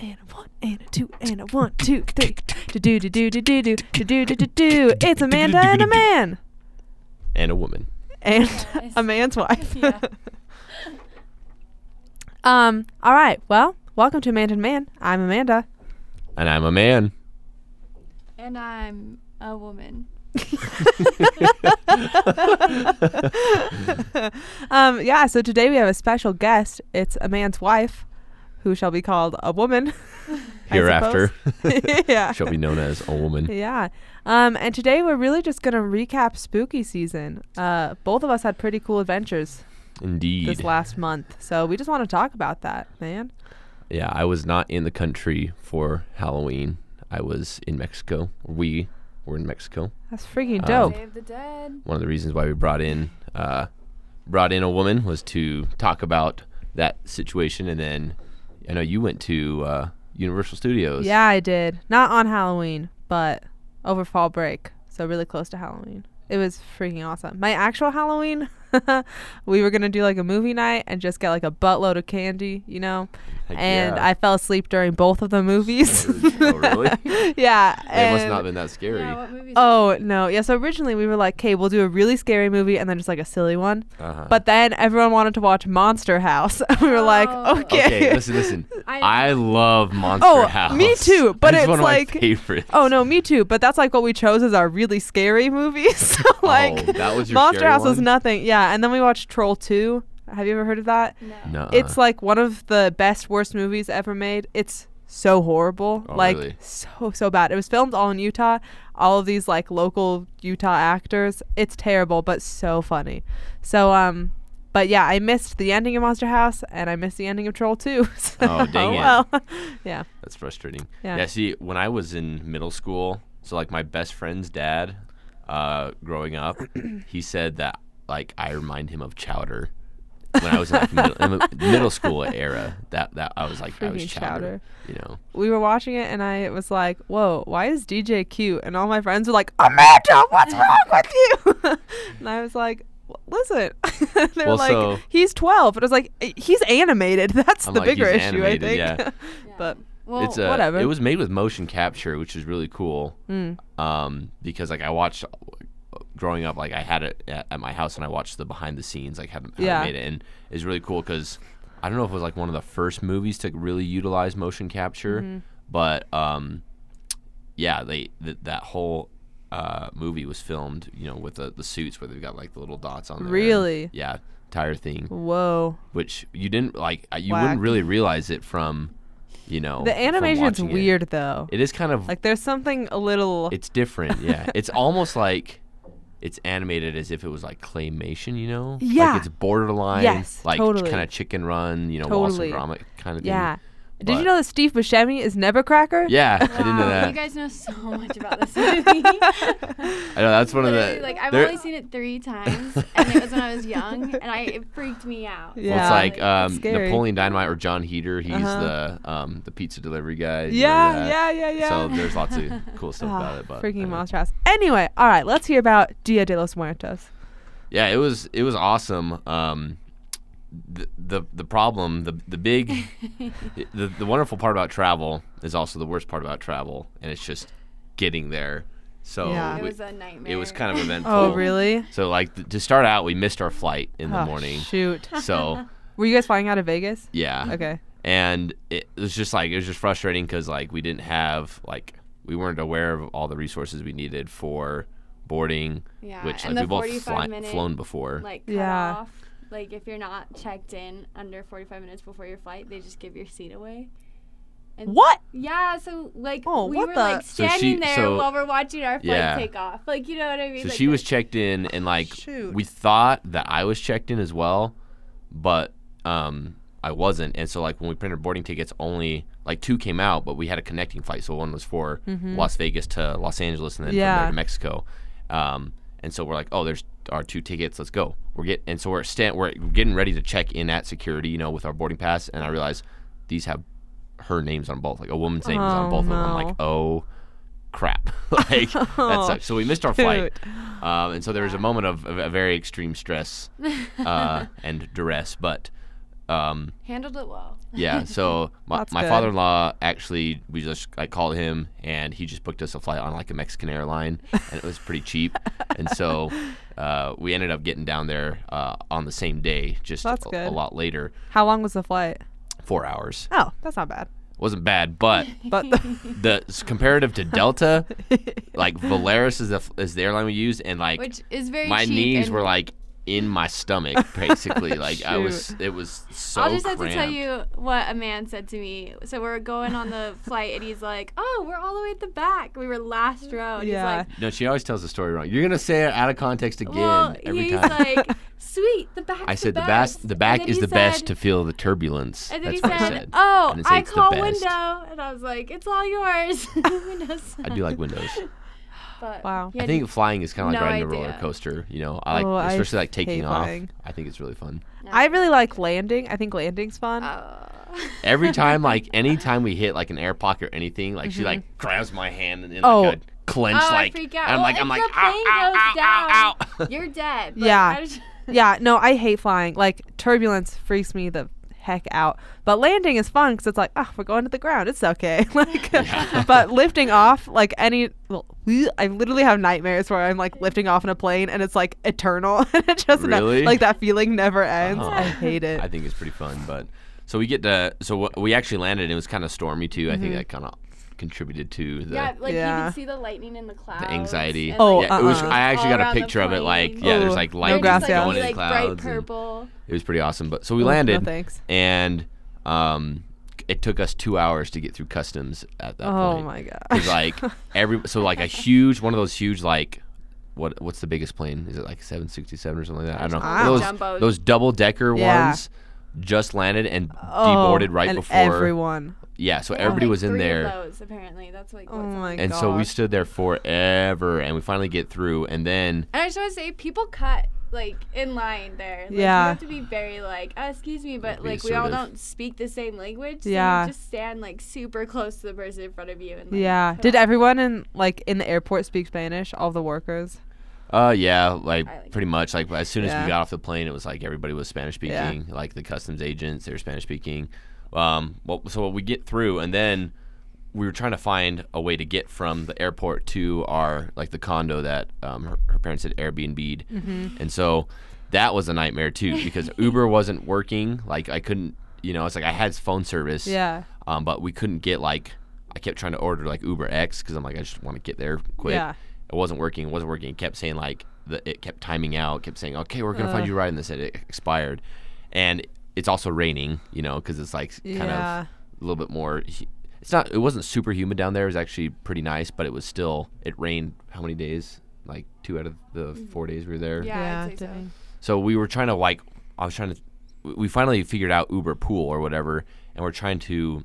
and a one and a two and a one, two, three. Do do do do do do do do do do do. It's Amanda and a man. and a woman. And a man's wife. Yeah. um, all right. Well, welcome to Amanda and Man. I'm Amanda. And I'm a man. And I'm a woman. um, yeah, so today we have a special guest. It's a man's wife who shall be called a woman. Hereafter suppose. yeah. shall be known as a woman. Yeah. Um, and today we're really just going to recap spooky season. Uh, both of us had pretty cool adventures Indeed. this last month. So we just want to talk about that, man. Yeah, I was not in the country for Halloween. I was in Mexico. We were in Mexico. That's freaking Um, dope. Save the dead. One of the reasons why we brought in uh, brought in a woman was to talk about that situation. And then I know you went to uh, Universal Studios. yeah, I did. Not on Halloween, but over fall break. So really close to Halloween. It was freaking awesome. My actual Halloween, we were going to do like a movie night and just get like a buttload of candy, you know? Heck and yeah. I fell asleep during both of the movies. Oh, really? yeah. It must not have been that scary. Yeah, Oh no! Yeah. So originally we were like, "Okay, we'll do a really scary movie and then just like a silly one." Uh-huh. But then everyone wanted to watch Monster House. we were like, Oh. "Okay." okay, listen, listen. I- I love Monster Oh, House. me too, but It's it's one of like- my favorites. Oh no, me too. But that's like what we chose as our really scary movies. so like, Oh, that was your Monster scary House was nothing. Yeah, and then we watched Troll Two. Have you ever heard of that? No. No. It's like one of the best worst movies ever made. It's so horrible. Oh, like really? so so bad. It was filmed all in Utah. All of these like local Utah actors. It's terrible but so funny. So um but yeah, I missed the ending of Monster House and I missed the ending of Troll 2. So, Oh, dang it. well. yeah. That's frustrating. Yeah. Yeah. See, when I was in middle school, so like my best friend's dad, uh, growing up, he said that like I remind him of Chowder. When I was in like middle, in middle school era, that that I was like I was Chowder. Chowder. You know. We were watching it and I was like, "Whoa, why is DJ cute?" And all my friends were like, "Amanda, what's wrong with you?" and I was like, "Listen." they're Well, like, so- "He's 12." And I was like, "Eh, "He's animated. That's I'm the like, bigger issue, animated, I think." yeah. Yeah. but well, it's uh, whatever. It was made with motion capture, which is really cool. Mm. Um, because like I watched growing up, like I had it at, at my house, and I watched the behind the scenes, like how, how Yeah. they made it, and it's really cool because I don't know if it was like one of the first movies to really utilize motion capture, Mm-hmm. but um, yeah, they th- that whole uh, movie was filmed, you know, with the, the suits where they've got like the little dots on there. and- Really? yeah, entire thing, Whoa. which you didn't like. You Whack. wouldn't really realize it from, you know, The animation's watching it. weird though. It is kind of like there's something a little it's different, yeah. it's almost like it's animated as if it was like claymation, you know? Yeah. Like it's borderline, Yes, like totally. kind of chicken run, you know, Wallace Totally. and Gromit kind of thing. Yeah. Did But- you know that Steve Buscemi is Nebbercracker? Yeah, I didn't know Wow, that. You guys know so much about this movie. I know that's one of Literally, the like I've there- only seen it three times, and it was when I was young, and I it freaked me out. Yeah. Well, it's like It's um, scary. Napoleon Dynamite or Jon Heder. He's Uh-huh. the um, the pizza delivery guy. You Yeah, that? yeah, yeah, yeah. So there's lots of cool stuff Ah, about it. But freaking Monster House. Anyway, all right, let's hear about Dia de los Muertos. Yeah, it was it was awesome. Um, the the the problem, the the big, the the wonderful part about travel is also the worst part about travel, and it's just getting there. So Yeah. it was a nightmare. it was kind of eventful. Oh, really? So like th- to start out, we missed our flight in the Oh, morning. Shoot. So Were you guys flying out of Vegas? yeah, Okay. and it was just like it was just frustrating because like we didn't have like we weren't aware of all the resources we needed for boarding, Yeah, which like the we both 45 fly- flown before. like cut Yeah. off. Like if you're not checked in under 45 minutes before your flight, they just give your seat away. And What? Yeah, so like Oh, we were the- like So standing she- there so- while we're watching our flight Yeah. take off. Like you know what I mean? So Like, she was checked in, and like Shoot. we thought that I was checked in as well, but um, I wasn't. And so like when we printed boarding tickets, only like two came out, but we had a connecting flight. So one was for Las Vegas to Los Angeles, and then from Mm-hmm. There to Mexico. Um, and so we're like, oh, there's our two tickets. Let's go. We're get and so we're stand we're getting ready to check in at security, you know, with our boarding pass. And I realize these have her names on both, like a woman's name is on Oh, both of them. I'm like, oh crap like that sucks so we missed our flight um, and so there was a moment of, of a very extreme stress uh, and duress but um, Handled it well. yeah. So my, That's my good. father-in-law actually, we just I called him and he just booked us a flight on like a Mexican airline, and it was pretty cheap. and so uh, we ended up getting down there uh, on the same day, just That's a, a lot later, How long was the flight? four hours. Oh, that's not bad. wasn't bad, but But the s- comparative to Delta, like Volaris is the f- is the airline we used, and like Which is very my cheap knees and were like in my stomach, basically. like I was, it was so. I'll just have to tell you what a man said to me. So we're going on the flight, and he's like, "Oh, we're all the way at the back. We were last row." And Yeah. He's like, No, she always tells the story wrong. You're gonna say it out of context again "Well, every he's time. like, sweet. The back. I said the best. best. The back is he the best to feel the turbulence. And then That's he what said, I said. "Oh, I I call window," and I was like, "It's all yours." Windows. I do like windows. But Wow. he I think flying is kind of like no riding a roller coaster. You know, I like Oh, I especially like taking off. flying. I think it's really fun. I really like landing. I think landing's fun. Uh, Every time, like anytime we hit like an air pocket or anything, like she like grabs my hand and in Oh. like a clench, oh, like I freak out. and I'm Well, like I'm like the ow, plane ow, goes ow, down, ow, ow. You're dead. But Yeah. I just- yeah, no, I hate flying. Like turbulence freaks me the heck out. But landing is fun because it's like, oh, we're going to the ground. It's okay. like, but lifting off, like any, well, I literally have nightmares where I'm like lifting off in a plane and it's like eternal and it just ne- like that feeling never ends. Uh-huh. I hate it. I think it's pretty fun, but so we get to so we actually landed. and It was kind of stormy too. I Mm-hmm. think that kind of contributed to the. yeah, like you can see the lightning in the clouds. anxiety. and, Oh, like, yeah, it was. uh-uh. I actually all got a picture of it. Like, plane. yeah, there's Oh, like no they're lightning grass, just, yeah. like, going in like clouds. bright purple. It was pretty awesome. But so we Oh, no landed, thanks. and um, it took us two hours to get through customs at that Oh point. Oh my god. 'Cause, like every so like a huge one of those huge like what what's the biggest plane? Is it like 767 or something like that? I don't know. Wow. Those those double decker Yeah. ones just landed and Oh, deboarded right and before. everyone. yeah, so They had, everybody like, was in three of there. Those, apparently, that's like. Oh my on- And so we stood there forever, and we finally get through, and then And I just want to say, people cut like in line there. Like, Yeah. You have to be very like, uh, excuse me, but Be like we all don't speak the same language. So Yeah. You just stand like super close to the person in front of you. And, like, Yeah. Did off. everyone in like in the airport speak Spanish? All the workers? Uh yeah, like like pretty much like as soon as Yeah. we got off the plane, it was like everybody was Spanish Yeah. speaking, like the customs agents, they were Spanish speaking. Um, well, so we get through, and then we were trying to find a way to get from the airport to our like the condo that um, her, her parents had Airbnb'd, Mm-hmm. and so that was a nightmare too because Uber wasn't working. Like I couldn't, you know, it's like I had phone service. Yeah. um, but we couldn't get like I kept trying to order like Uber X because I'm like I just want to get there quick. Yeah. It wasn't working. It wasn't working. It kept saying like the it kept timing out. It kept saying okay we're gonna find Ugh. you right, and this it expired, and it's also raining. You know because it's like kind Yeah. of a little bit more. It's not. It wasn't super humid down there. It was actually pretty nice, but it was still. It rained how many days? Like two out of the mm. four days we were there. Yeah, I'd say so. So we were trying to like, I was trying to, we finally figured out Uber Pool or whatever, and we're trying to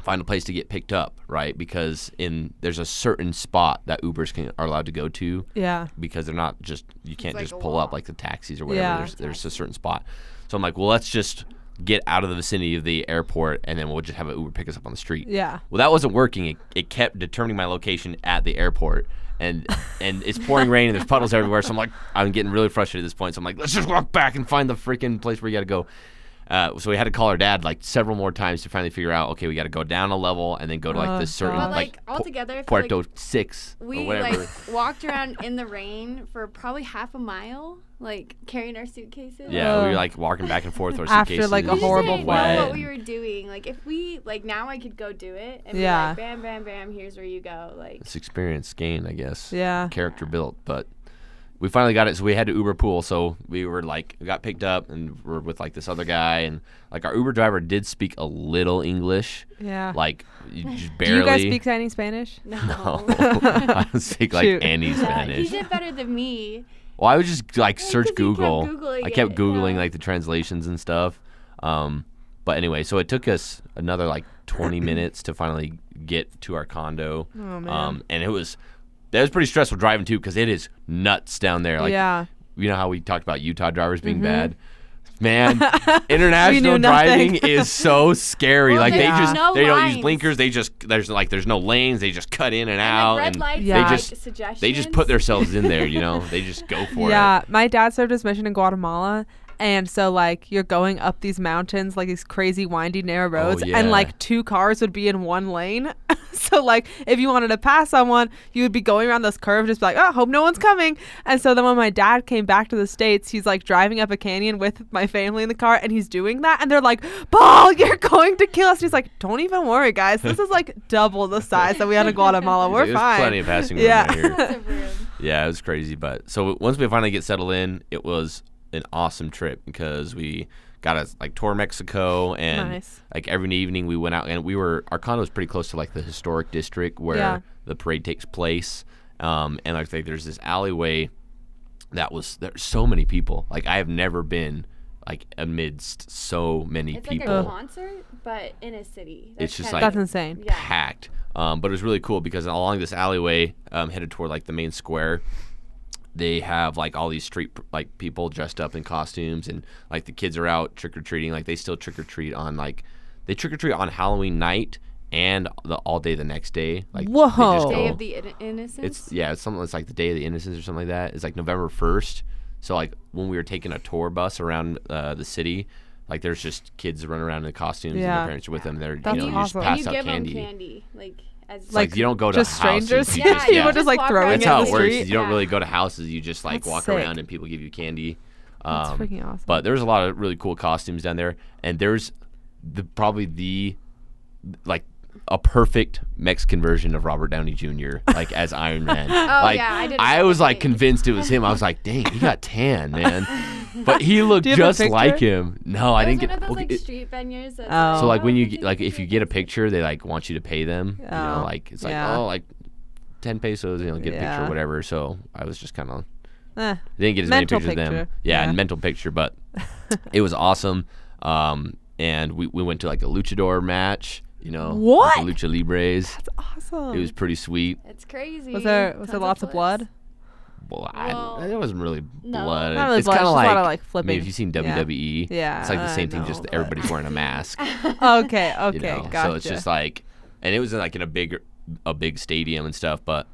find a place to get picked up, right? Because in there's a certain spot that Ubers can are allowed to go to Yeah. because they're not just you can't like just pull law. up like the taxis or whatever. Yeah. There's there's a certain spot. So I'm like, well, let's just get out of the vicinity of the airport, and then we'll just have an Uber pick us up on the street. Yeah. Well, that wasn't working. It, it kept determining my location at the airport, and and it's pouring rain and there's puddles everywhere. So I'm like, I'm getting really frustrated at this point. So I'm like, let's just walk back and find the freaking place where you got to go. Uh, so we had to call our dad like several more times to finally figure out. Okay, we got to go down a level and then go to like Oh, this certain But like, like altogether, I feel Puerto like Six we or whatever. like walked around in the rain for probably half a mile, like carrying our suitcases. yeah, we were like walking back and forth. Our After, suitcases like, a We just horrible didn't flight. know what we were doing. Like if we like now, I could go do it and Yeah. be like, bam, bam, bam. Here's where you go. Like It's experience gained, I guess. Yeah. Character built, but we finally got it. So we had to Uber pool. So we were like, we got picked up and we're with like this other guy, and like our Uber driver did speak a little English, Yeah. like you just Do you guys speak any Spanish? no. No, I don't speak like Shoot. any Yeah, he did better than me. Well, I would just like Yeah, search 'cause you kept Google. I kept it, googling yeah. like the translations and stuff. Um, but anyway, so it took us another like 20 minutes to finally get to our condo. Oh, man. Um, and it was that was pretty stressful driving too because it is nuts down there. Like yeah. you know how we talked about Utah drivers being Mhm. bad. Man, international driving is so scary. Well, like they just no they don't use blinkers. They just there's like there's no lanes. They just cut in and, And out, red and lights Yeah. they just suggestions. they just put themselves in there. You know, they just go for it. yeah, my dad served his mission in Guatemala, And so like you're going up these mountains, like these crazy windy narrow oh, roads, yeah. and like two cars would be in one lane. so like if you wanted to pass someone, you would be going around this curve, just be like, oh, hope no one's coming. And so then when my dad came back to the states, he's like driving up a canyon with my family in the car, and he's doing that, and they're like, Paul, you're going to kill us. And he's like, don't even worry, guys. This is like double the size that we had in Guatemala. We're There's fine. plenty of passing room Yeah. right here. Lots of room. Yeah, it was crazy. But so once we finally get settled in, it was an awesome trip because we got to like tour Mexico and Nice. like every evening we went out and we were our condo was pretty close to like the historic district where Yeah. the parade takes place. Um, and like there's this alleyway that was there's so many people. Like I have never been like amidst so many It's people like a concert, but in a city. It's just like- That's insane. Yeah. packed. Um, but it was really cool because along this alleyway, um, headed toward like the main square, they have like all these street like people dressed up in costumes, and like the kids are out trick or treating. Like they still trick or treat on like they trick or treat on Halloween night and the all day the next day. Like they just Whoa. Day of the In- Innocents. it's yeah, it's something that's like the Day of the Innocents or something like that. It's like November first. So like when we were taking a tour bus around uh, the city, like there's just kids running around in costumes and their parents are with them. They're That's you know you awesome. just and pass you out give candy. them candy, like as It's like, you don't go to just houses, strangers. you Yeah, just- you People yeah. just like walk throwing around That's in how the it works. street. You don't Yeah. really go to houses. You just like That's walk sick. around and people give you candy. That's Um, freaking awesome. But there's a lot of really cool costumes down there, and there's the probably the like a perfect Mexican version of Robert Downey Jr. like as Iron Man. Oh, like yeah, I did I was like convinced it was him. I was like, dang, he got tan, man. But he looked Do you have a just like him. No, I didn't was get. one of those okay, like it- street venues. That's Oh. so like when you oh, get, like if you get a picture. picture, they like want you to pay them. You know, Oh, like it's like yeah. oh like ten pesos, you know, get a picture or whatever. So I was just kind of Eh, didn't get as many pictures of them. Yeah, Yeah. and mental picture, but it was awesome. Um, and we, we went to like a luchador match. You know, What? Like the lucha libres. that's awesome. It was pretty sweet. It's crazy. was there was there lots of flips. blood? Well, I, Well, it wasn't really no. blood. Not really it's blood, kind it's of just a like, lot of, like, I mean, if you've seen WWE, Yeah, it's like the I same thing, know, just but- everybody's wearing a mask. okay, okay, you know? gotcha. So it's just like, and it was like in a big, a big stadium and stuff. But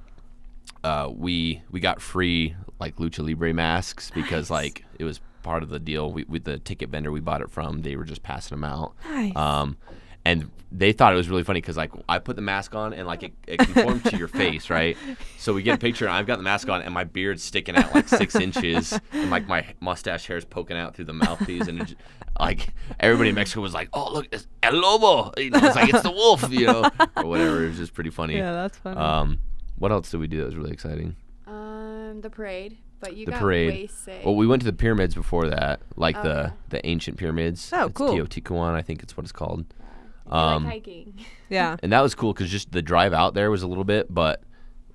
uh, we we got free like lucha libre masks because like it was part of the deal. We with the ticket vendor we bought it from, they were just passing them out. Nice. Um, and they thought it was really funny because like I put the mask on and like it, it conformed to your face, right? So we get a picture and I've got the mask on and my beard's sticking out like six inches and like my mustache hair is poking out through the mouthpiece and it, j- like everybody in Mexico was like, "Oh look, it's El Lobo," you know, it's like it's the wolf, you know, or whatever. It was just pretty funny. yeah, that's funny. Um, what else did we do that was really exciting? Um, the parade, but you The got parade. way. Well, we went to the pyramids before that, like Oh, the yeah. the ancient pyramids. Oh, It's cool. Teotihuacan, I think it's what it's called. You um, like hiking. yeah. and that was cool because just the drive out there was a little bit, but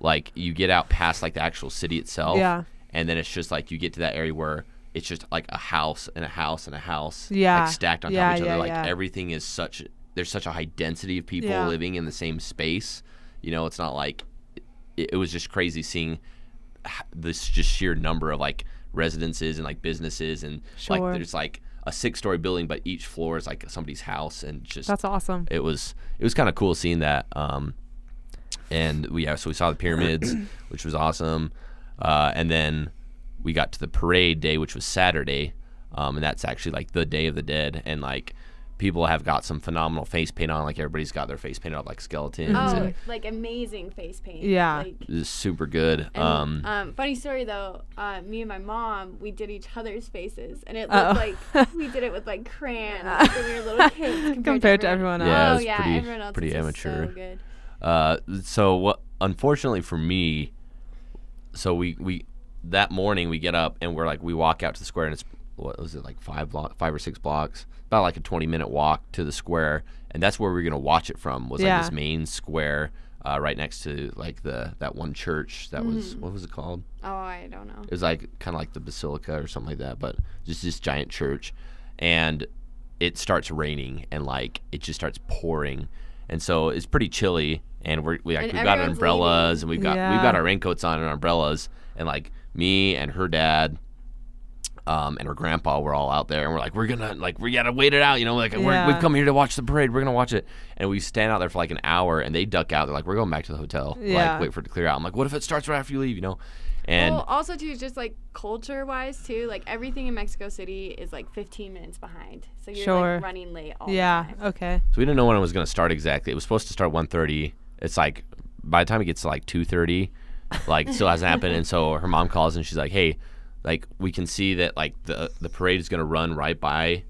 like you get out past like the actual city itself, Yeah. and then it's just like you get to that area where it's just like a house and a house and a house, Yeah. like stacked on Yeah, top of each yeah, other. Like yeah. everything is such there's such a high density of people Yeah. living in the same space. You know, it's not like it, it was just crazy seeing this just sheer number of like residences and like businesses and Sure. like there's like a six story building, but each floor is like somebody's house and just That's awesome. it was it was kind of cool seeing that. Um, and we yeah, so we saw the pyramids, which was awesome. Uh, and then we got to the parade day, which was Saturday, um, and that's actually like the Day of the Dead. And like people have got some phenomenal face paint on, like everybody's got their face painted up like skeletons. Oh, And like amazing face paint. Yeah. Like, it super good. and, Um, um, funny story though, uh, me and my mom, we did each other's faces, and it looked Uh-oh. like we did it with like crayons like, when we were little kids compared, Compared to everyone else, Yeah, it oh yeah, pretty- everyone else pretty is amateur. So good. Uh, so what? Unfortunately for me, so we we that morning we get up and we're like we walk out to the square and it's what was it like five block five or six blocks about like a 20 minute walk to the square and that's where we are gonna watch it from was Yeah. like this main square uh, right next to like the that one church that was Mm-hmm. what was it called Oh, I don't know. it was like kind of like the basilica or something like that, but just this giant church, and it starts raining and like it just starts pouring, and so it's pretty chilly. And we're we, like And we've got umbrellas and we've got we've got our raincoats on and our umbrellas, and like me and her dad. Um, and her grandpa were all out there, and we're like, we're gonna like we gotta wait it out, you know, like we're, Yeah. we've come here to watch the parade, we're gonna watch it, and we stand out there for like an hour, and they duck out, they're like, we're going back to the hotel, Yeah. like wait for it to clear out. I'm like, what if it starts right after you leave, you know? And well, also too, just like culture wise too, like everything in Mexico City is like 15 minutes behind, so you're Sure. like running late all Yeah. the time. Okay. So we didn't know when it was going to start exactly. It was supposed to start 1:30. It's like by the time it gets to like 2:30, like still hasn't happened. And so her mom calls and she's like, "Hey, like we can see that like the the parade is going to run right by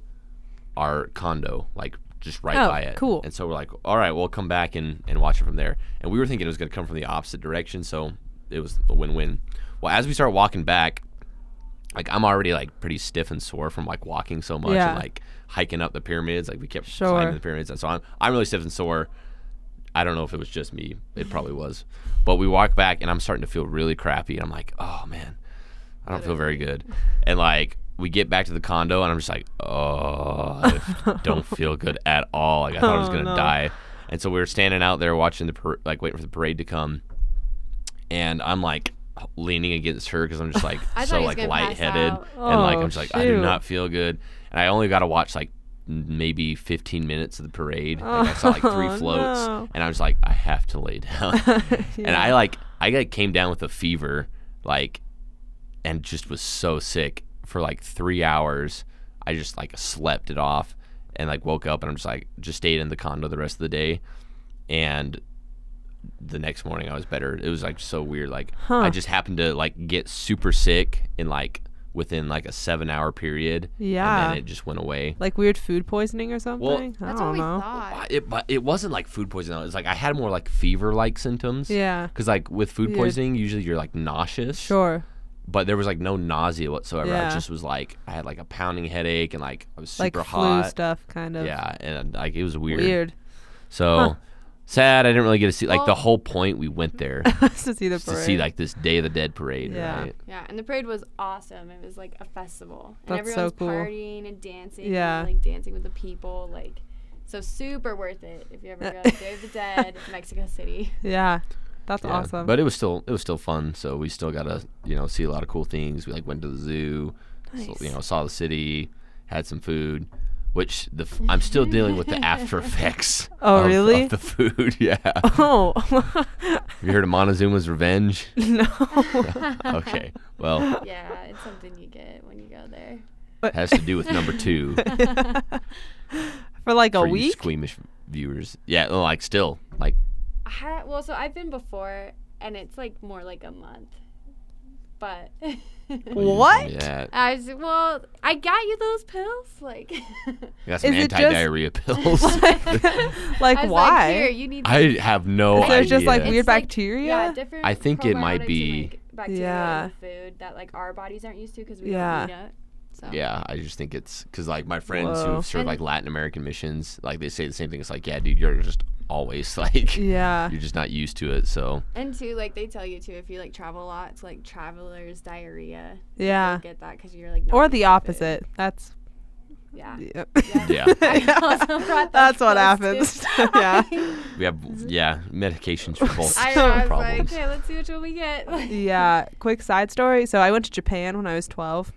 our condo, like just right Oh, by it." cool. And so we're like, "All right, we'll come back and and watch it from there." And we were thinking it was going to come from the opposite direction, so it was a win-win. Well, as we start walking back, like I'm already like pretty stiff and sore from like walking so much Yeah. and like hiking up the pyramids. Like we kept Sure. climbing the pyramids, and so I'm I'm really stiff and sore. I don't know if it was just me. It probably was. But we walk back, and I'm starting to feel really crappy. And I'm like, oh man, I don't feel very good. And like we get back to the condo, and I'm just like, oh, I don't feel good at all. Like I thought I was Oh, gonna no. die. And so we were standing out there watching the par- like waiting for the parade to come, and I'm like leaning against her because I'm just like so like lightheaded, out. and like Oh, I'm just like I do not feel good, and I only got to watch like maybe 15 minutes of the parade. Like I saw like three floats, no. and I was like, I have to lay down. And I like I like came down with a fever, like, and just was so sick for like three hours. I just like slept it off, and like woke up, and I'm just like just stayed in the condo the rest of the day, and the next morning I was better. It was like so weird. Like Huh. I just happened to like get super sick in like within like a seven hour period. Yeah. And then it just went away. like weird food poisoning or something. I That's don't what we know. thought. It, but it wasn't like food poisoning. though. It was like I had more like fever like symptoms. Yeah. Because like with food Weird. poisoning, usually you're like nauseous. Sure. But there was like no nausea whatsoever. I just was like I had like a pounding headache and like I was super Like super flu hot. stuff, kind of. Yeah, and like it was weird. Weird. So Huh. sad. I didn't really get to see like the whole point. We went there to see the was to see like this Day of the Dead parade. Yeah. Right? Yeah, and the parade was awesome. It was like a festival, and That's so everyone's cool. partying and dancing. and, Yeah. like dancing with the people, like so super worth it if you ever uh, go to Day of the Dead, Mexico City. Yeah. That's Yeah, awesome. But it was still it was still fun. So we still got to you know see a lot of cool things. We like went to the zoo, so, you know saw the city, had some food. Which the f- I'm still dealing with the after effects. Oh, of- really? Of the food, yeah. oh. Have you heard of Montezuma's Revenge? no. Okay, well, yeah, it's something you get when you go there. it has to do with number two For like a for you week? squeamish viewers. Yeah, like still like I had, well, so I've been before, and it's like more like a month, but. What? Yeah, I was well. I got you those pills, like. I got some Is it just- anti-diarrhea pills. like I why? was like, here, you need. I have no Is there idea. just like It's weird like- bacteria? Yeah, different. I think it might probiotics and, be- like, bacteria Yeah. in food that like our bodies aren't used to because we Yeah. don't eat it. So. Yeah, I just think it's because like my friends Whoa. who have served And- like Latin American missions, like they say the same thing. It's like, yeah, dude, you're just always like Yeah. you're just not used to it. So And too, like they tell you too, if you like travel a lot, it's like traveler's diarrhea. Yeah. You'll get that because you're like. not Or the to food. opposite. That's Yeah. yeah. yeah, I also brought That's what happens. yeah. we have yeah medications for both I, know, I was like, problems. okay, let's see which one we get. yeah. Quick side story. So I went to Japan when I was 12,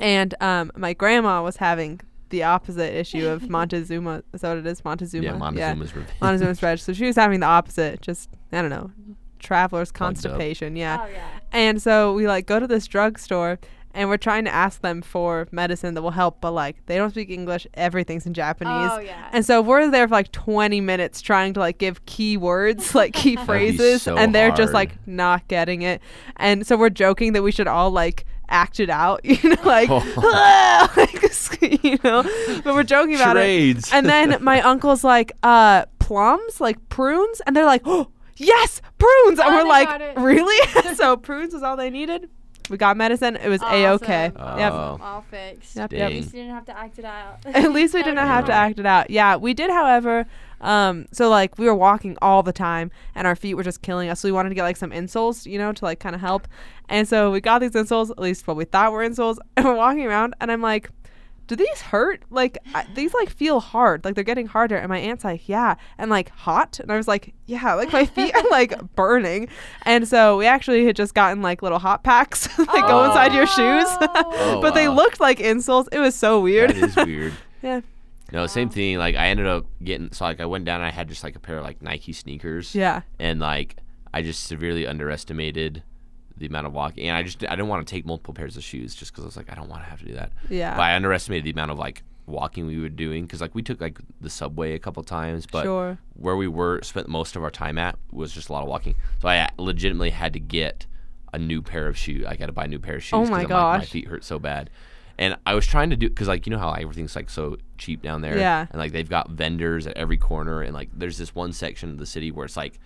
and um, my grandma was having the opposite issue of Montezuma. Is that what it is? Montezuma. yeah, Montezuma's revenge. Montezuma's spread. So she was having the opposite. Just I don't know, traveler's Plugged constipation. Yeah. Oh yeah. And so we like go to this drugstore and we're trying to ask them for medicine that will help, but like they don't speak English. Everything's in Japanese. Oh yeah. And so we're there for like 20 minutes trying to like give key words, like key phrases, so and they're just like not getting it. And so we're joking that we should all like act it out, you know, like, like you know, but we're joking about it. And then my uncle's like, uh, plums, like prunes, and they're like, oh, yes, prunes, and Oh, we're like, really? so prunes is all they needed. We got medicine. It was a okay. Awesome. Yep. Oh. All fixed. Yep, At yep. Dang. least you didn't have to act it out. At least we did not have to act it out. Yeah, we did, however. Um, so like we were walking all the time, and our feet were just killing us. So we wanted to get like some insoles, you know, to like kind of help. And so we got these insoles, at least what we thought were insoles, and we're walking around, and I'm like, "Do these hurt? Like I, these like feel hard, like they're getting harder." And my aunt's like, "Yeah," and like hot, and I was like, "Yeah," like my feet are like burning. And so we actually had just gotten like little hot packs that go inside your shoes, Oh, but they oh, looked like insoles. It was so weird. That is weird. yeah. No, same thing. Like I ended up getting so like I went down. and I had just like a pair of like Nike sneakers. Yeah. And like I just severely underestimated the amount of walking, and I just I didn't want to take multiple pairs of shoes just because I was like I don't want to have to do that. Yeah. But I underestimated the amount of like walking we were doing because like we took like the subway a couple times, but Sure. where we were spent most of our time at was just a lot of walking. So I uh, legitimately had to get a new pair of shoes. I got to buy a new pair of shoes. Oh my I'm like, my feet hurt so bad. And I was trying to do because like you know how everything's like so cheap down there. Yeah. And like they've got vendors at every corner, and like there's this one section of the city where it's like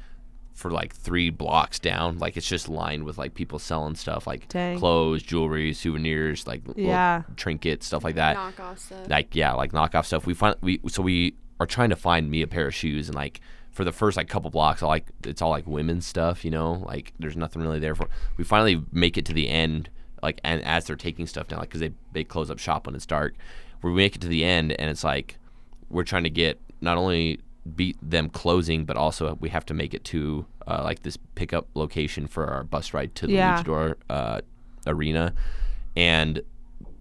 for like three blocks down, like it's just lined with like people selling stuff like Dang. clothes, jewelry, souvenirs, like little Yeah. trinkets, stuff like that Knockoff stuff. like yeah, like knockoff stuff. We find we so we are trying to find me a pair of shoes, and like for the first like couple blocks, all like it's all like women's stuff, you know. Like there's nothing really there for. We finally make it to the end, like and as they're taking stuff down, like because they they close up shop when it's dark. We make it to the end, and it's like we're trying to get not only beat them closing, but also we have to make it to uh, like this pickup location for our bus ride to the Yeah. Luchador uh, arena, and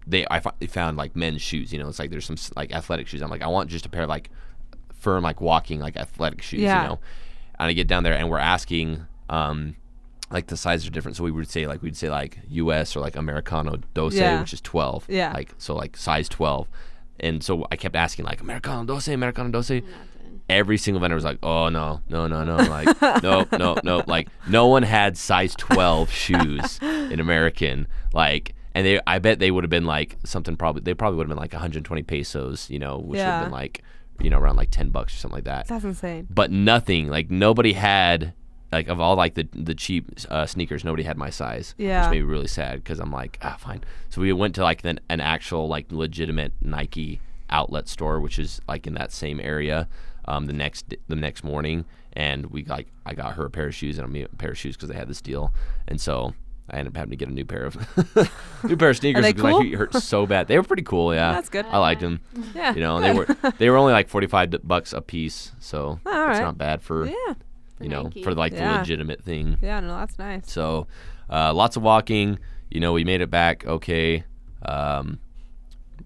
they I finally found like men's shoes. You know, it's like there's some like athletic shoes. I'm like, I want just a pair of like firm like walking like athletic shoes. Yeah. You know, and I get down there and we're asking. um like the sizes are different, so we would say like we'd say like U.S. or like Americano Dose, Yeah. which is 12. Yeah. Like so like size 12, and so I kept asking like Americano Dose, Americano Dose, Nothing. Every single vendor was like, "Oh no, no, no, no!" Like, no, no, no. Like, no one had size twelve shoes in American. Like, and they, I bet they would have been like something. Probably they probably would have been like 120 pesos, you know, which would have been like, you know, around like 10 bucks or something like that. That's insane. But nothing, like nobody had. Like of all like the the cheap uh, sneakers, nobody had my size. Yeah. which made me really sad because I'm like, ah, fine. So we went to like an, an actual like legitimate Nike outlet store, which is like in that same area. Um, the next the next morning, and we like I got her a pair of shoes and a pair of shoes because they had this deal, and so I ended up having to get a new pair of new pair of sneakers because cool? my feet hurt so bad. They were pretty cool, yeah. That's good. I liked them. Yeah. You know, they were they were only like forty five bucks a piece, so it's right. not bad for Yeah. you know Nike. for like the legitimate thing. Yeah. No, that's nice. So, uh, lots of walking. You know, we made it back okay. Um,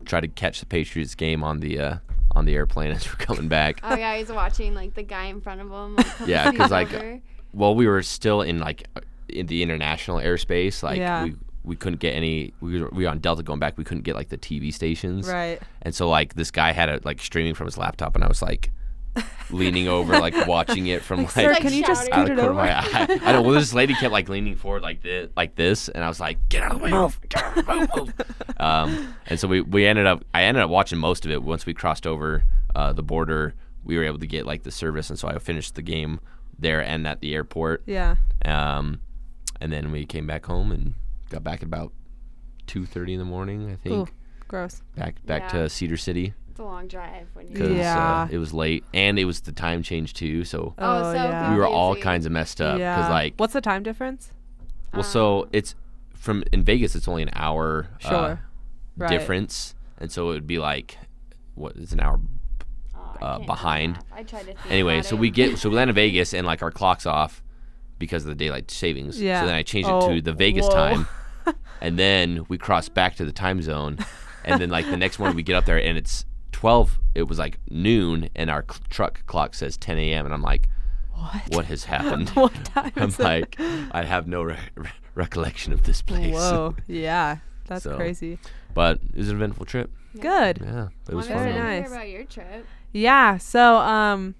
tried to catch the Patriots game on the uh, on the airplane as we're coming back. Oh yeah, he's watching like the guy in front of him. Like, couple Yeah, 'cause, seats like, over. Well, we were still in like in the international airspace. Like Yeah. we we couldn't get any. We were, we were on Delta going back. We couldn't get like the TV stations. Right. And so like this guy had it like streaming from his laptop, and I was like leaning over, like watching it from like. Sir, like can you just scoot out of the corner of over? my eye. I don't know. Well, this lady kept like leaning forward like this, like this, and I was like, "Get out of the way, move, get out of the way, move." um, and so we we ended up, I ended up watching most of it. Once we crossed over uh, the border, we were able to get like the service, and so I finished the game there and at the airport. Yeah. Um, and then we came back home and got back at about two thirty in the morning, I think. Ooh, gross. Back back Yeah. to Cedar City It's a long drive when you. because Yeah. uh, it was late and it was the time change too. So Oh, Oh, so yeah. we were all kinds of messed up because yeah. like What's the time difference? well, so Um, it's from in Vegas. It's only an hour uh, Sure. Right. difference, and so it would be like what is an hour. Oh, uh, can't behind. I tried to think Anyway, about so it. we get so we land in Vegas and like our clocks off because of the daylight savings. Yeah. So then I changed it Oh, to the Vegas whoa. time, and then we cross back to the time zone, and then like the next morning we get up there and it's twelve. It was like noon, and our cl- truck clock says ten a.m. and I'm like, What? what has happened? what time I'm is it? like, I have no re- re- recollection of this place. Whoa. Yeah. That's So, crazy. But it was an eventful trip. Good. Yeah, it was Wanna fun. Very hear about your trip. Yeah. So, um,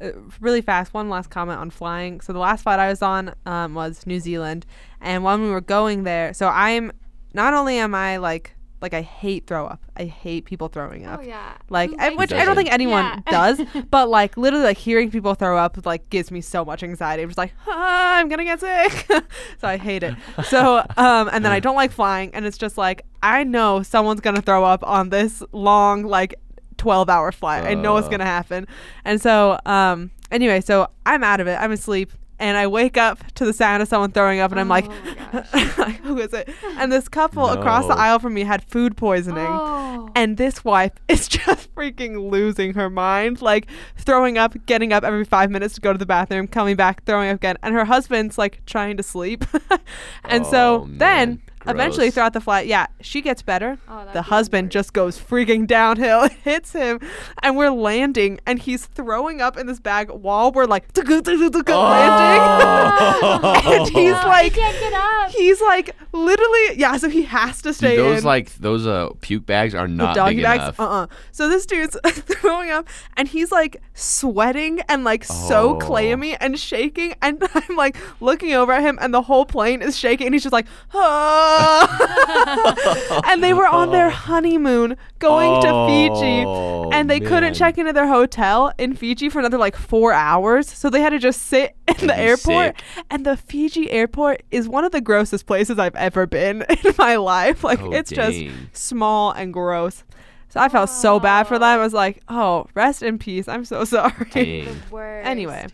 uh, really fast. One last comment on flying. So the last flight I was on um, was New Zealand, and when we were going there, so I'm not only am I like like I hate throw up. I hate people throwing up. Oh yeah. Like, Who I, likes which I don't think anyone Yeah. does, but like literally, like hearing people throw up like gives me so much anxiety. I'm just like, ah, I'm gonna get sick, so I hate it. So, um, and then I don't like flying, and it's just like I know someone's gonna throw up on this long like 12 hour flight. I know it's Uh. gonna happen, and so um, anyway, so I'm out of it. I'm asleep. And I wake up to the sound of someone throwing up, and I'm like, Oh my gosh. like, who is it? And this couple across the aisle from me had food poisoning. Oh. And this wife is just freaking losing her mind, like throwing up, getting up every five minutes to go to the bathroom, coming back, throwing up again. And her husband's like trying to sleep. and so Oh, then man. Eventually Gross. throughout the flight, yeah, she gets better. Oh, the be husband worst. just goes freaking downhill, It hits him, and we're landing, and he's throwing up in this bag while we're like landing. and he's Oh, like, I can't get up. he's like literally, yeah. So he has to stay those in. like those uh puke bags are the not doggy big bags. enough. Uh uh So this dude's throwing up and he's like sweating and like so Oh. clammy and shaking. And I'm like looking over at him and the whole plane is shaking and he's just like, and they were on their honeymoon going to Fiji Oh, and they couldn't check into their hotel in Fiji for another like four hours. So they had to just sit in the airport. sick. And the Fiji airport is one of the grossest places I've ever been in my life. Like Oh, it's just small and gross. So I felt so bad for them. I was like, oh, rest in peace. I'm so sorry. Dang. Anyway.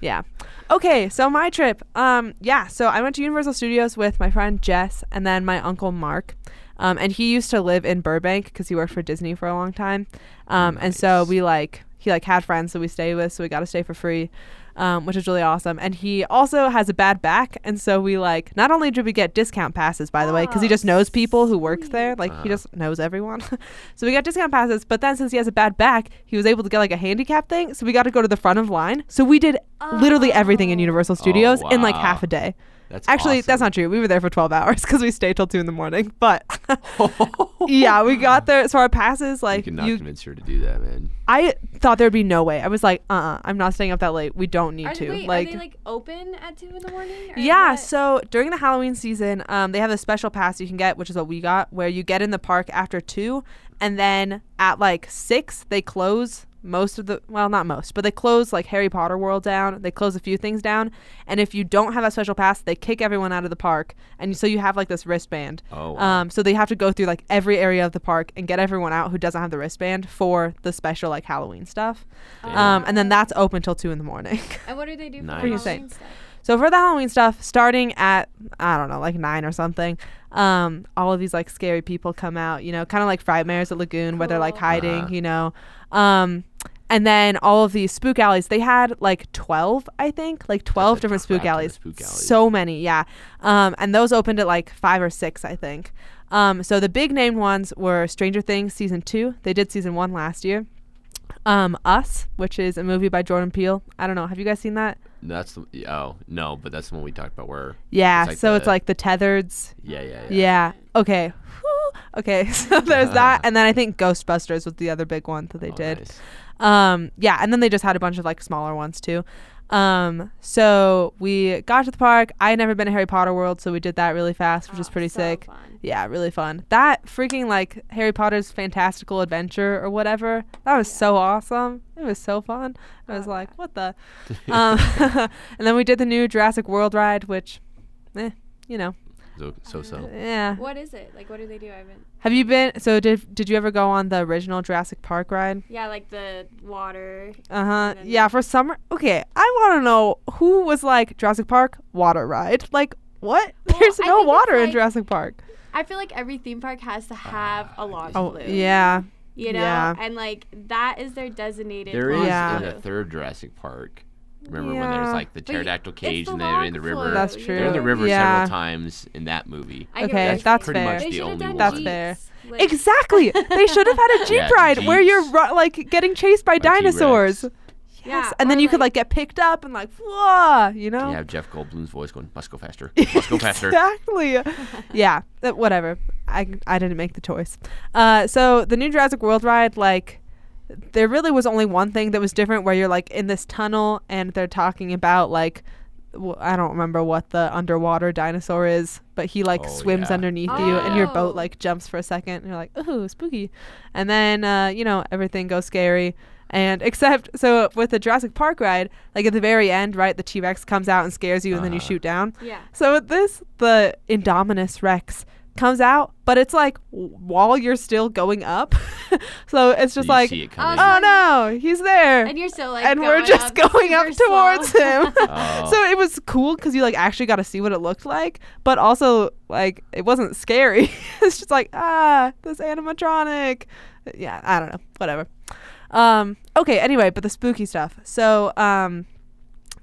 Yeah. Okay, so my trip. Um, yeah, so I went to Universal Studios with my friend Jess and then my uncle Mark. Um, and he used to live in Burbank because he worked for Disney for a long time. Um, and so we like he like had friends that we stay with, so we got to stay for free, um, which is really awesome. And he also has a bad back, and so we like not only did we get discount passes by the way because he Oh, just knows people who works there, like he Uh-huh. just knows everyone. so we got discount passes, but then since he has a bad back, he was able to get like a handicap thing, so we got to go to the front of line. So we did literally everything in Oh. Universal Studios in like half a day. That's Actually, that's not true. We were there for 12 hours because we stayed till 2 in the morning. But yeah, we got there. So our passes, like you like, cannot you, convince her to do that, man. I thought there'd be no way. I was like, uh uh-uh, uh, i am not staying up that late. We don't need Are, to. wait, like, are they like open at two in the morning? or yeah, so during the Halloween season, um, they have a special pass you can get, which is what we got, where you get in the park after two, and then at like six they close most of the well, not most, but they close like Harry Potter World down. They close a few things down, and if you don't have a special pass, they kick everyone out of the park, and so you have like this wristband. Oh, wow. Um, so they have to go through like every area of the park and get everyone out who doesn't have the wristband for the special like Halloween stuff. Um, and then that's open till two in the morning. And what do they do for Nice. the Pretty insane. Halloween stuff? So for the Halloween stuff, starting at I don't know, like nine or something, um, all of these like scary people come out. You know, kind of like Frightmares at Lagoon, where they're like hiding. Uh-huh. You know, um, and then all of these spook alleys. They had like twelve, I think, like twelve different spook crap ton of alleys. spook alleys. So many, yeah. Um, and those opened at like five or six, I think. Um, so the big named ones were Stranger Things season two. They did season one last year. Um, Us, which is a movie by Jordan Peele. I don't know. Have you guys seen that? That's the oh no, but that's the one we talked about where Yeah. It's like so it's like the Tethers. yeah yeah yeah. Yeah. Okay. Okay. So there's that, and then I think Ghostbusters was the other big one that they Oh, did. nice. Um. Yeah, and then they just had a bunch of like smaller ones too. Um. So we got to the park. I had never been to Harry Potter World, so we did that really fast, which is Oh, pretty so sick. fun. Yeah, really fun. That freaking like Harry Potter's Fantastical Adventure or whatever. That was so awesome. It was so fun. I was like, yeah. what the? um, and then we did the new Jurassic World ride, which, eh, you know, So so so. yeah. What is it? Like, what do they do? I haven't. Have you been? So did did you ever go on the original Jurassic Park ride? Yeah, like the water. Uh huh. Yeah, for summer. Okay, I want to know who was like Jurassic Park water ride. Like what? Well, There's no think it's water in Jurassic Park. I feel like every theme park has to have a launch Oh blue. yeah. You know, yeah. and like that is their designated. There is Yeah. in the third Jurassic Park. Remember when Yeah. there's like the pterodactyl it's cage the and they're in the river? That's true. They're in the river Yeah. several times in that movie. I Okay, you're that's pretty fair. much They the only one. That's fair. Like, Exactly. they should have had a jeep Yeah, ride where you're ru- like getting chased by By T-Rex. dinosaurs. Yes. Yeah, and then or, you could like- like get picked up and like, whoa, you know? You have Jeff Goldblum's voice going, "Must go faster, must go faster." exactly. yeah. uh, Whatever. I I didn't make the choice. Uh, so the new Jurassic World ride, like, there really was only one thing that was different, where you're like in this tunnel and they're talking about like. I don't remember what the underwater dinosaur is, but he like Oh, swims yeah. underneath you, and your Oh. boat like jumps for a second, and you're like, "Ooh, spooky!" And then uh, you know everything goes scary, and except so with the Jurassic Park ride, like at the very end, right, the T Rex comes out and scares you, and then you Uh-huh. shoot down. Yeah. So with this, the Indominus Rex comes out, but it's like while you're still going up. so it's just you like, see it coming. Oh, oh no, he's there. And you're still like. and we're going just up going up super slow. towards him. Oh. so it was cool because you like actually got to see what it looked like, but also like it wasn't scary. it's just like ah, this animatronic. Yeah, I don't know, whatever. Um, okay, anyway, but the spooky stuff. So um,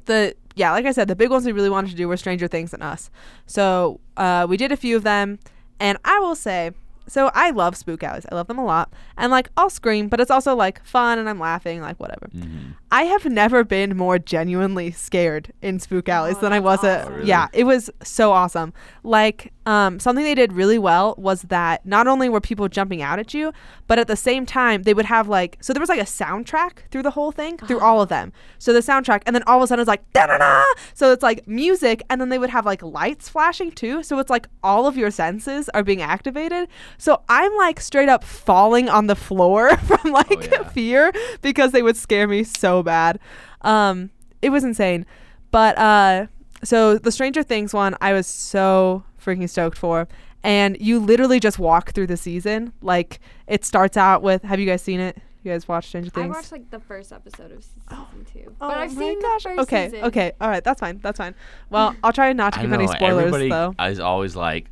the yeah, like I said, the big ones we really wanted to do were Stranger Things and Us. So uh, we did a few of them, and I will say, so I love spook alleys. I love them a lot, and like I'll scream, but it's also like fun, and I'm laughing, like whatever. Mhm. I have never been more genuinely scared in spook alleys Oh, than I that's was at. awesome. Oh, really? Yeah, it was so awesome. Like, um, something they did really well was that not only were people jumping out at you, but at the same time they would have like so there was like a soundtrack through the whole thing, through all of them. So the soundtrack, and then all of a sudden it's like da da da. So it's like music, and then they would have like lights flashing too. So it's like all of your senses are being activated. So I'm like straight up falling on the floor from like Oh, yeah. fear because they would scare me so bad. Um, it was insane. But uh, so the Stranger Things one, I was so freaking stoked for. And you literally just walk through the season. Like it starts out with. Have you guys seen it? You guys watched Stranger Things? I watched like the first episode of se- season two. but I've my seen gosh. the first okay, season. okay, all right, that's fine, that's fine. Well, I'll try not to give don't any spoilers Everybody though. is always like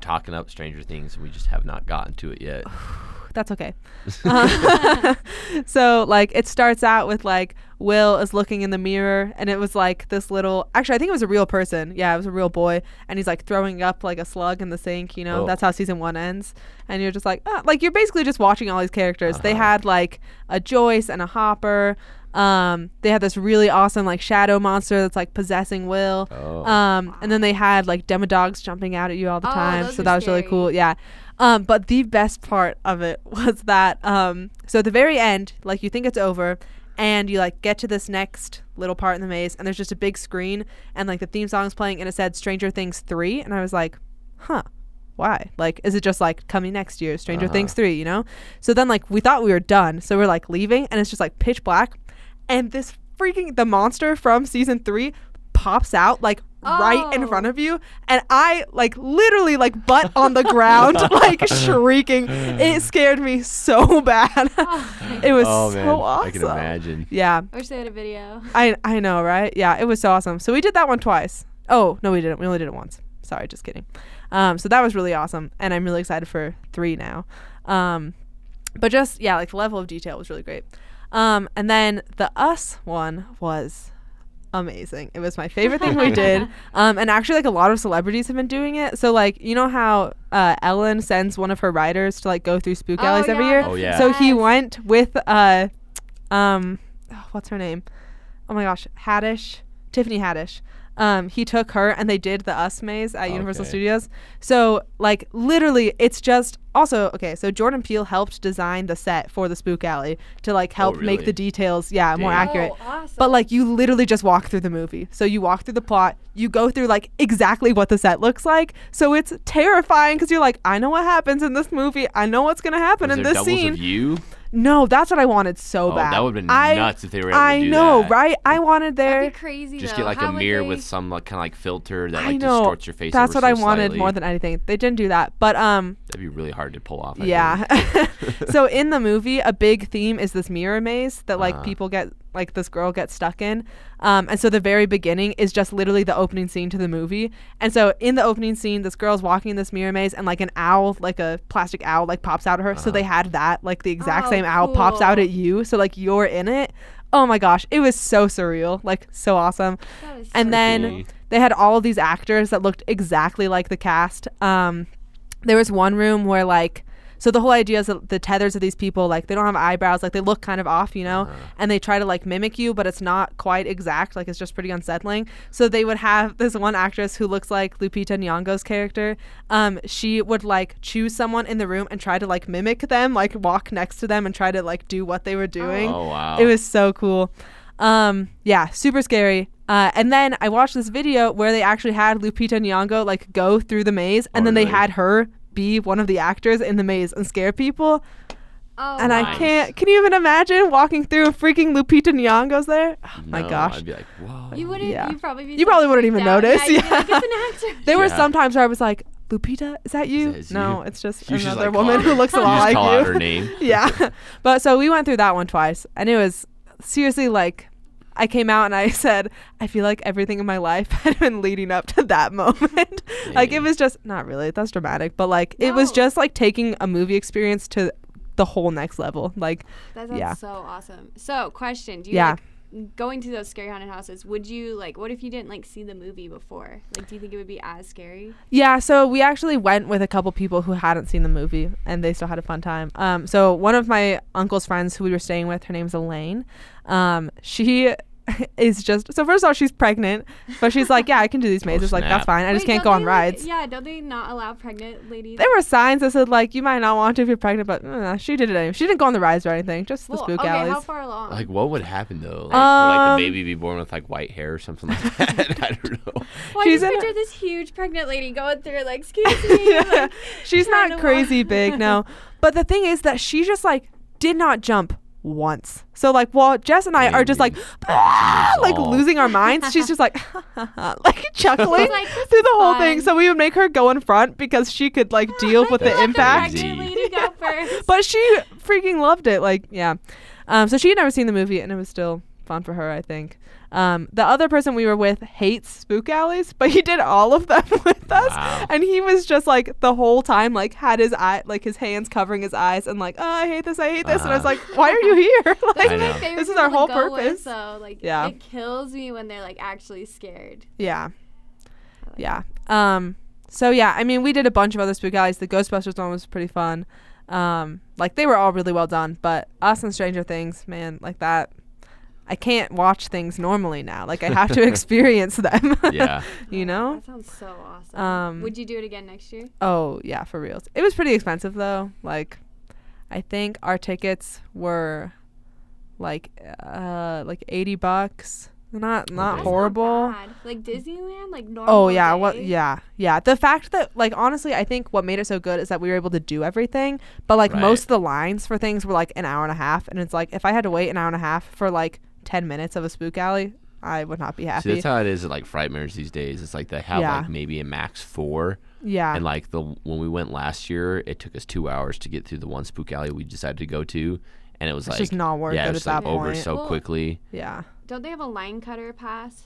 talking up Stranger Things, and we just have not gotten to it yet. That's okay. Uh, so like it starts out with like Will is looking in the mirror and it was like this little actually I think it was a real person. Yeah, it was a real boy and he's like throwing up like a slug in the sink, you know. Oh. That's how season 1 ends. And you're just like ah, like you're basically just watching all these characters. They Uh-huh. had like a Joyce and a Hopper. Um they had this really awesome like shadow monster that's like possessing Will. Oh. Um, and then they had like demodogs jumping out at you all the Oh, time, so are that was really cool. Yeah. Um, but the best part of it was that um, so at the very end, like you think it's over, and you like get to this next little part in the maze, and there's just a big screen, and like the theme song's playing, and it said Stranger Things three, and I was like, huh. Why? Like, is it just like coming next year, Stranger Uh-huh. Things 3, you know? So then, like, we thought we were done. So we're like leaving, and it's just like pitch black. And this freaking, the monster from season 3 pops out like right in Oh. front of you. And i like literally like butt on the ground like shrieking. It scared me so bad. It was oh so man, awesome I can imagine. yeah. I wish they had a video. i i know right? Yeah it was so awesome. So we did that one twice. Oh no we didn't. We only did it once. Sorry just kidding. Um so that was really awesome and i'm really excited for three now. Um but just yeah like the level of detail was really great um and then the us one was amazing. It was my favorite thing we did. Um and actually like a lot of celebrities have been doing it. So like you know how uh ellen sends one of her writers to like go through spook Oh, every yeah, year? Oh, yeah. so he went with uh um oh, what's her name? Oh my gosh haddish tiffany haddish um he took her and they did the us maze at universal Okay. studios so like literally it's just also okay so jordan peele helped design the set for the spook alley to like help make Oh, really? the details yeah more Dang. accurate Oh, awesome. but like you literally just walk through the movie. So you walk through the plot, you go through like exactly what the set looks like. So it's terrifying because you're like, I know what happens in this movie. I know what's gonna happen Was in there this doubles scene. of you? No, that's what I wanted so Oh, bad. that would have been I, nuts if they were able I to do that. I know, that. right? I wanted there. That'd be crazy. Just though. get like How a mirror they- with some like kind of like filter that I like know. distorts your face. That's ever what I wanted slightly. more than anything. They didn't do that, but um, That'd be really hard to pull off. I yeah. so in the movie, a big theme is this mirror maze that like Uh-huh. people get, like this girl gets stuck in. Um, and so the very beginning is just literally the opening scene to the movie. And so in the opening scene, this girl's walking in this mirror maze, and like an owl, like a plastic owl, like pops out at her. So they Uh-huh. had that, like the exact Oh, same owl pops out at you. So like you're in it. Oh my gosh, it was so surreal, like so awesome That is and so then Creepy. they had all of these actors that looked exactly like the cast um there was one room where like so the whole idea is that the tethers of these people like they don't have eyebrows like they look kind of off you know Uh-huh. and they try to like mimic you but it's not quite exact like it's just pretty unsettling so they would have this one actress who looks like lupita nyong'o's character um she would like choose someone in the room and try to like mimic them like walk next to them and try to like do what they were doing Oh wow. it was so cool. Um, yeah, super scary. Uh, and then I watched this video where they actually had Lupita Nyong'o like go through the maze, and Oh, then they really? had her be one of the actors in the maze and scare people. Oh, and I can't. Can you even imagine walking through and freaking Lupita Nyong'o's there? Oh my No, gosh. I'd be like, whoa. You wouldn't. Yeah. You'd probably be. You probably wouldn't even out. notice, Yeah. you'd yeah. like, an actor. There were Yeah. some times where I was like, Lupita, is that you? that- is no, you?" it's just You should, another like, woman who looks a you lot just like call you. out her name. yeah. But so we went through that one twice, and it was seriously like I came out and I said, I feel like everything in my life had been leading up to that moment. like it was just not really, that's dramatic, but like it was just like taking a movie experience to the whole next level. Like That sounds Yeah. so awesome. So, question: Do you Yeah. like going to those scary haunted houses, would you like? What if you didn't like see the movie before? Like, do you think it would be as scary? Yeah, so we actually went with a couple people who hadn't seen the movie and they still had a fun time. Um, so one of my uncle's friends who we were staying with, her name's Elaine. Um, she is just so first of all she's pregnant, but she's like, yeah, I can do these mazes. like that's fine. I just can't go on they, like- rides. yeah, don't they not allow pregnant ladies? There were signs that said like you might not want to if you're pregnant, but uh, she did it anyway. She didn't go on the rides or anything, just the well, spook okay, alleys. how far along? Like, what would happen though? Like, would, like Um, the baby be born with like white hair or something like that? I don't know. well, she's I in just a- picture this huge pregnant lady going through, like, excuse me. like, She's not crazy walk. big, no. But the thing is that she just like did not jump once. So like while Jess and I are just like "Ah," like losing our minds, she's just like like chuckling like, through the whole thing. So we would make her go in front because she could like deal with the impact. crazy. pregnant lady go first. But she freaking loved it. Like yeah. Um so she had never seen the movie and it was still fun for her, I think. Um, the other person we were with hates spook alleys, but he did all of them with us, Wow. and he was just like the whole time, like had his eye, like his hands covering his eyes, and like, oh, I hate this, I hate this, and I was Uh-huh. like, why are you here? Like, I are my know. favorite This is our whole go with, purpose. So like, Yeah. it kills me when they're like actually scared. yeah, like yeah. Um, so yeah, I mean, we did a bunch of other spook alleys. The Ghostbusters one was pretty fun. Um, like they were all really well done, but us and Stranger Things, man, like that. I can't watch things normally now. Like I have to experience them. Yeah. you know? that sounds so awesome. Um, Would you do it again next year? Oh yeah, for reals. It was pretty expensive though. Like, I think our tickets were like uh like eighty bucks. Not not That's not horrible. bad. Like Disneyland, like normal. Oh yeah, what day? yeah. Yeah. The fact that like honestly I think what made it so good is that we were able to do everything. But like Right. most of the lines for things were like an hour and a half and it's like if I had to wait an hour and a half for like ten minutes of a spook alley, I would not be happy. See, that's how it is at like Frightmares these days. It's like they have Yeah. like maybe a max four, yeah. and like the when we went last year, it took us two hours to get through the one spook alley we decided to go to, and it was It's like just not worth yeah, it it at was that like over point. so Well, quickly. yeah. Don't they have a line cutter pass?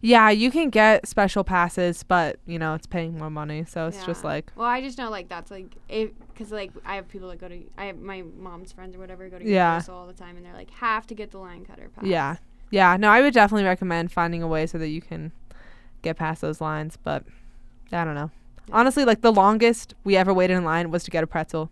Yeah, you can get special passes, but you know it's paying more money, so it's just like Well, I just know like that's like if because like I have people that go to I have my mom's friends or whatever go to Yeah. Universal all the time and they're like have to get the line cutter pass. yeah, yeah. No, I would definitely recommend finding a way so that you can get past those lines. But I don't know. Yeah. Honestly, like the longest we ever waited in line was to get a pretzel.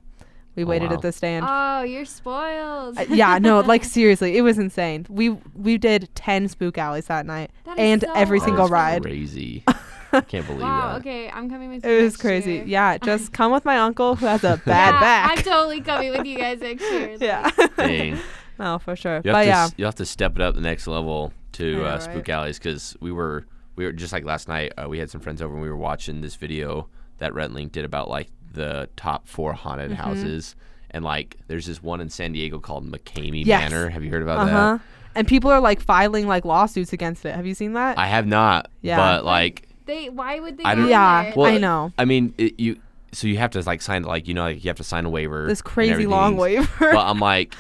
We Oh, waited wow. at the stand. Oh, you're spoiled. Uh, yeah, no, like seriously, it was insane. We we did ten spook alleys that night, That is and so every That single is ride. Crazy. I can't believe wow. that. Okay, I'm coming with you. It was crazy. year. Yeah, just come with my uncle who has a bad yeah, back. I'm totally coming with you guys next year. yeah. Dang. no, for sure. You have But yeah, s- you have to step it up the next level to know, uh, right? spook alleys because we were we were just like last night. Uh, we had some friends over and we were watching this video that Redlink did about like the top four haunted Mhm. houses. And like, there's this one in San Diego called McKamey Yes. Manor. Have you heard about uh that? And people are like filing like lawsuits against it. Have you seen that? I have not. Yeah. But like, They why would they? I don't- yeah, there? Well, I know. I mean, it, you so you have to like sign like you know like you have to sign a waiver. This crazy long waiver. but I'm like,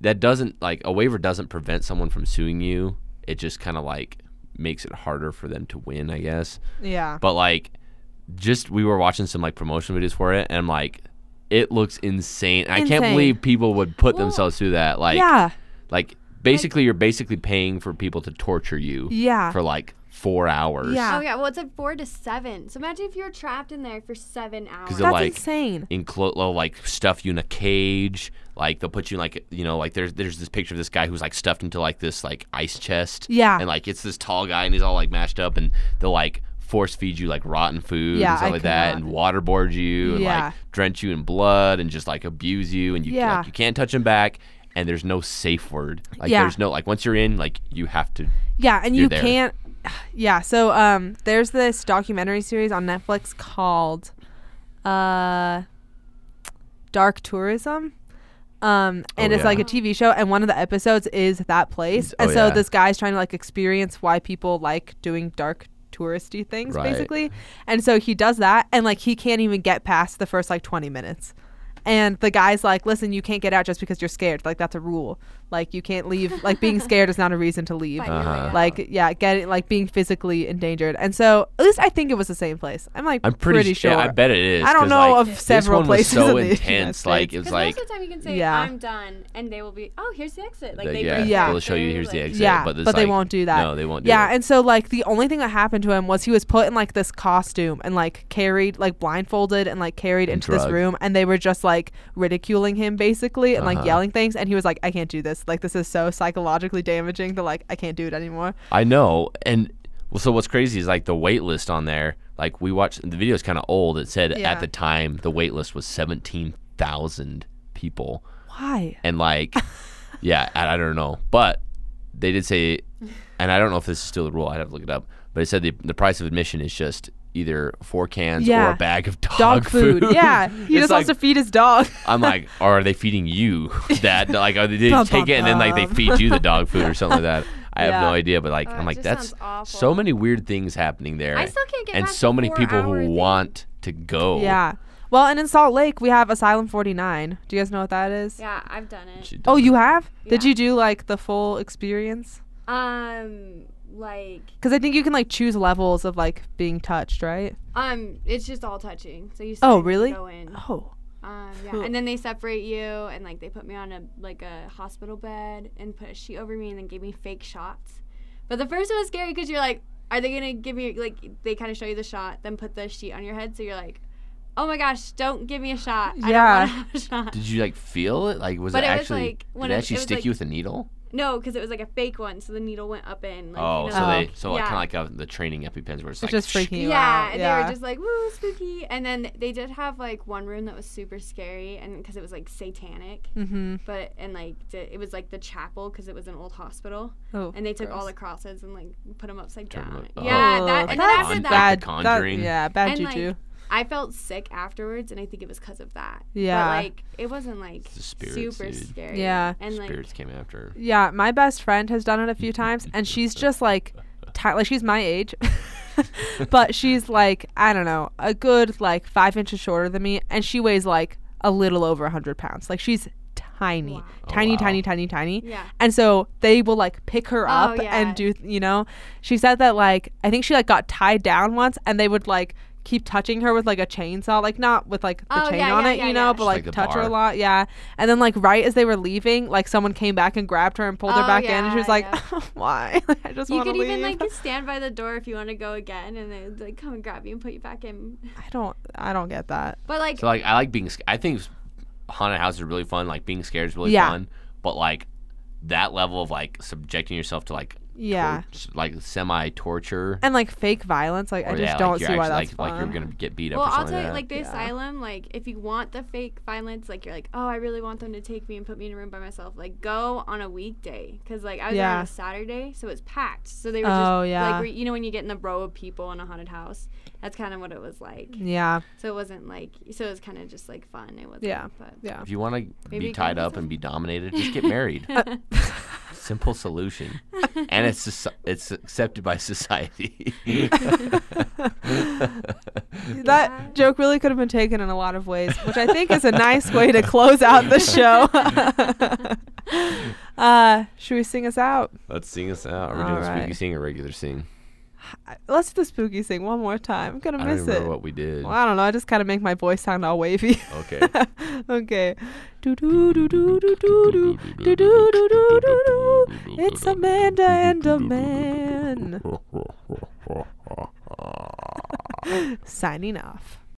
that doesn't like a waiver doesn't prevent someone from suing you. It just kind of like makes it harder for them to win, I guess. yeah. But like, just we were watching some like promotion videos for it, and I'm like, it looks insane. I can't believe people would put Well, themselves through that. Like, yeah. like basically, you're basically paying for people to torture you Yeah. for like four hours. Yeah. Oh yeah, well it's like four to seven. So imagine if you're trapped in there for seven hours. they're That's like- insane. Enclo- they'll like stuff you in a cage. Like they'll put you in like you know like there's there's this picture of this guy who's like stuffed into like this like ice chest. Yeah. And like it's this tall guy and he's all like mashed up and they'll like force feed you like rotten food Yeah, and stuff I like that cannot. and waterboard you and Yeah. like drench you in blood and just like abuse you and you Yeah. like you can't touch them back and there's no safe word. Like Yeah. there's no like once you're in like you have to Yeah, and you there. can't. Yeah, so um, there's this documentary series on Netflix called uh, Dark Tourism. Um, and Oh, it's yeah. like a TV show, and one of the episodes is that place. Oh, and so yeah. this guy's trying to like experience why people like doing dark touristy things, Right. basically. And so he does that, and like he can't even get past the first like 20 minutes. And the guy's like, listen, you can't get out just because you're scared. Like, that's a rule. Like, you can't leave. Like, being scared is not a reason to leave. Fight your way Uh-huh. Like, yeah, getting, like, being physically endangered. And so, at least I think it was the same place. I'm like, I'm pretty, sure. Yeah, I bet it is. I don't know like, of several this one places was so in the intense. Like States. it was like most of the time you can say Yeah. I'm done, and they will be, oh, here's the exit. Like the- they yeah, Yeah. they'll show you here's the exit. yeah, but, it's but they won't do that. No, they won't do yeah, it. and so like the only thing that happened to him was he was put in like this costume and like carried like blindfolded and like carried And into this room and they were just like ridiculing him basically and like Uh-huh. yelling things and he was like I can't do this. Like this is so psychologically damaging that like I can't do it anymore. I know. And well, so what's crazy is like the wait list on there. Like we watched the video is kind of old. It said Yeah. at the time the wait list was seventeen thousand people, Why? and like, yeah, I, I don't know, but they did say, and I don't know if this is still the rule. I'd have to look it up. But it said the the price of admission is just either four cans or a bag of dog, Dog food. Yeah. He It's just wants to feed his dog. I'm like, or are they feeding you that? Like, are they, they Bum, take bum, it and then like they feed you the dog food or something like that? I have no idea, but like, Oh, I'm like, that's so many weird things happening there, I still can't get and past so many people who thing. want to go. Yeah. Well, and in Salt Lake we have Asylum 49. Do you guys know what that is? Yeah, I've done it. She Oh, does you it. have? Did you do like the full experience? Um, like, Because I think you can like choose levels of like being touched, right? um, it's just all touching. So you. Oh, really? Go in. Oh. Um, yeah, Cool. and then they separate you, and like they put me on a like a hospital bed and put a sheet over me, and then gave me fake shots. But the first one was scary because you're like, are they gonna give me like they kind of show you the shot, then put the sheet on your head, so you're like, oh my gosh, don't give me a shot. I Yeah. don't want a shot. Did you like feel it? Like, was But it it was, actually? like, did it it- actually it stick like- you with a needle? No, because it was like a fake one, so the needle went up in. Like, oh, you so know, they so like yeah. kind of like uh, the training epipens where it's, It's like just freaking you yeah, out. and yeah. they were just like woo spooky, and then they did have like one room that was super scary, and because it was like satanic, mm-hmm. but and like the, it was like the chapel because it was an old hospital, Oh. and they took all the crosses and like put them upside Turned 'em down. up-. Yeah, Oh, that, and that's after that, bad. The that- Conjuring. yeah, bad And, like, juju. I felt sick afterwards, and I think it was because of that. Yeah. but like it wasn't like spirits, super dude. scary. Yeah. and like Spirits came after. yeah, my best friend has done it a few times, and she's just like, ti- like she's my age, but she's like I don't know, a good like five inches shorter than me, and she weighs like a little over a hundred pounds. Like she's tiny, Wow. Oh, tiny, wow. tiny, tiny, tiny. yeah. And so they will like pick her Oh, up yeah. and do, you know, she said that like, I think she like got tied down once and they would like keep touching her with like a chainsaw, like not with like the Oh, chain yeah, on yeah, it, yeah, you know, yeah. but like, like the touch her a lot. Yeah. And then like right as they were leaving, like someone came back and grabbed her and pulled her Oh, back in and she was like, yeah. why? Like, I just You want to leave." You could even like stand by the door if you want to go again, and they would like come and grab you and put you back in. I don't, I don't get that. But like, So like I like being. sc- I think haunted houses are really fun. Like being scared is really Yeah. fun. But like that level of like subjecting yourself to like Yeah. tor- like semi torture. And like fake violence, like I just yeah, don't you're see why actually, that's like, like you're gonna get beat up well, or I'll tell you, like like the Yeah. asylum, like if you want the fake violence, like you're like, oh, I really want them to take me and put me in a room by myself. Like go on a weekday, because like I was there on a Saturday, so it's packed. So they were Oh, just yeah. like, where- you know, when you get in the row of people in a haunted house, that's kind of what it was like. yeah. So it wasn't like, so it was kind of just like fun. It wasn't. Yeah. But Yeah. If you want to be tied up and be dominated, just get married. Simple solution, and it's soci- it's accepted by society. That Yeah. joke really could have been taken in a lot of ways, which I think is a nice way to close out the show. uh, should we sing us out? Let's sing us out. Are we doing a spooky sing or regular sing? Let's do the spooky thing one more time. I'm gonna I don't miss it. remember what we did. Well, I don't know. I just kind of make my voice sound all wavy. Okay. okay. Do do do do do do do do do do do do do. It's Amanda and a man. Signing off.